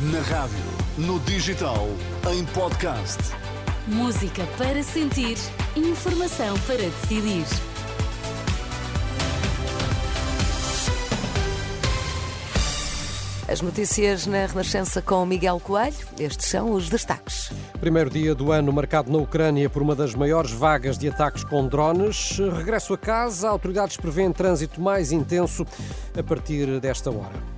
Na rádio, no digital, em podcast. Música para sentir, informação para decidir. As notícias na Renascença com Miguel Coelho. Estes são os destaques. Primeiro dia do ano marcado na Ucrânia por uma das maiores vagas de ataques com drones. Regresso a casa, autoridades prevêem trânsito mais intenso a partir desta hora.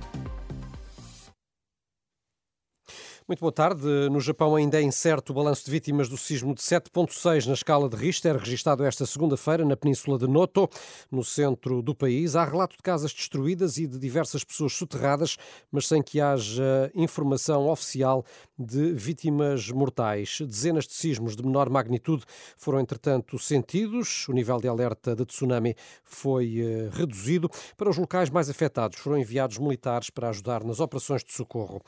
Muito boa tarde. No Japão ainda é incerto o balanço de vítimas do sismo de 7.6 na escala de Richter, registado esta segunda-feira na península de Noto, no centro do país. Há relato de casas destruídas e de diversas pessoas soterradas, mas sem que haja informação oficial de vítimas mortais. Dezenas de sismos de menor magnitude foram, entretanto, sentidos. O nível de alerta de tsunami foi eh, reduzido. Para os locais mais afetados, foram enviados militares para ajudar nas operações de socorro.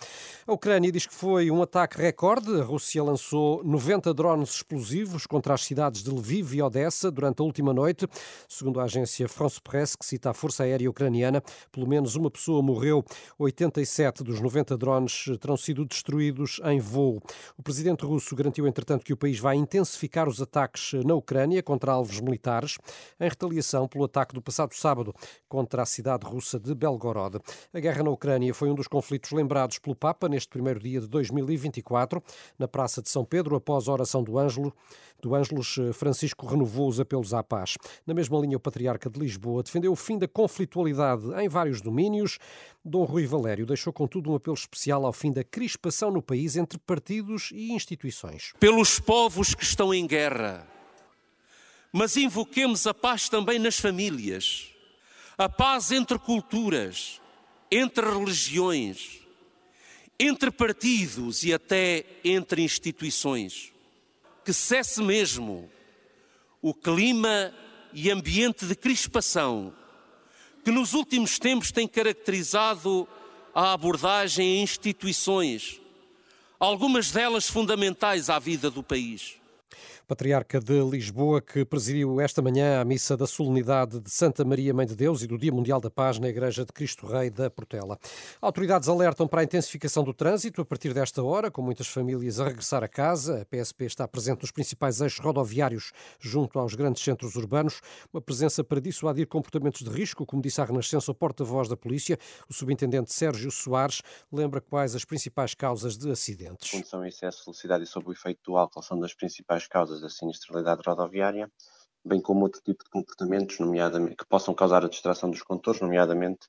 A Ucrânia diz que foi um ataque recorde. A Rússia lançou 90 drones explosivos contra as cidades de Lviv e Odessa durante a última noite. Segundo a agência France Press, que cita a Força Aérea Ucraniana, pelo menos uma pessoa morreu. 87 dos 90 drones terão sido destruídos em voo. O presidente russo garantiu, entretanto, que o país vai intensificar os ataques na Ucrânia contra alvos militares, em retaliação pelo ataque do passado sábado contra a cidade russa de Belgorod. A guerra na Ucrânia foi um dos conflitos lembrados pelo Papa neste primeiro dia de 2024. Na Praça de São Pedro, após a oração do Ângelo, do Ângelos, eh, Francisco renovou os apelos à paz. Na mesma linha, o Patriarca de Lisboa defendeu o fim da conflitualidade em vários domínios. Dom Rui Valério deixou, contudo, um apelo especial ao fim da crispação no país entre partidos e instituições. Pelos povos que estão em guerra, mas invoquemos a paz também nas famílias, a paz entre culturas, entre religiões entre partidos e até entre instituições. Que cesse mesmo o clima e ambiente de crispação que nos últimos tempos tem caracterizado a abordagem em instituições, algumas delas fundamentais à vida do país. Patriarca de Lisboa, que presidiu esta manhã a missa da solenidade de Santa Maria Mãe de Deus e do Dia Mundial da Paz na Igreja de Cristo Rei da Portela. Autoridades alertam para a intensificação do trânsito a partir desta hora, com muitas famílias a regressar a casa. A PSP está presente nos principais eixos rodoviários junto aos grandes centros urbanos, uma presença para dissuadir comportamentos de risco, como disse a Renascença o porta-voz da polícia, o subintendente Sérgio Soares, lembra quais as principais causas de acidentes. Condição, excesso de velocidade e sob o efeito do álcool são das principais causas da sinistralidade rodoviária, bem como outro tipo de comportamentos nomeadamente, que possam causar a distração dos condutores, nomeadamente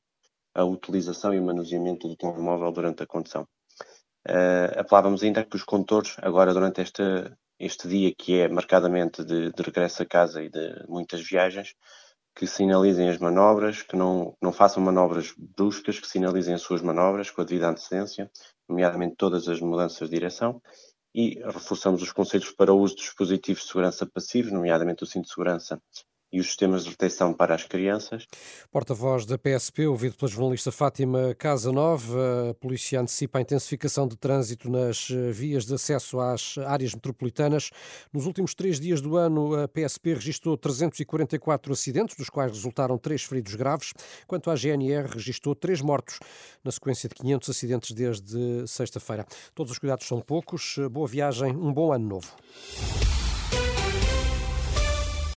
a utilização e o manuseamento do telemóvel durante a condução. Uh, apelávamos ainda que os condutores, agora durante este, este dia que é marcadamente de, de, regresso a casa e de muitas viagens, que sinalizem as manobras, que não, não façam manobras bruscas, que sinalizem as suas manobras com a devida antecedência, nomeadamente todas as mudanças de direção, e reforçamos os conselhos para o uso de dispositivos de segurança passivos, nomeadamente o cinto de segurança e os sistemas de detecção para as crianças. Porta-voz da PSP, ouvido pela jornalista Fátima Casanova, a polícia antecipa a intensificação de trânsito nas eh, vias de acesso às áreas metropolitanas. Nos últimos três dias do ano, a PSP registrou 344 acidentes, dos quais resultaram três feridos graves, quanto à GNR registrou três mortos, na sequência de 500 acidentes desde sexta-feira. Todos os cuidados são poucos. Boa viagem, um bom ano novo.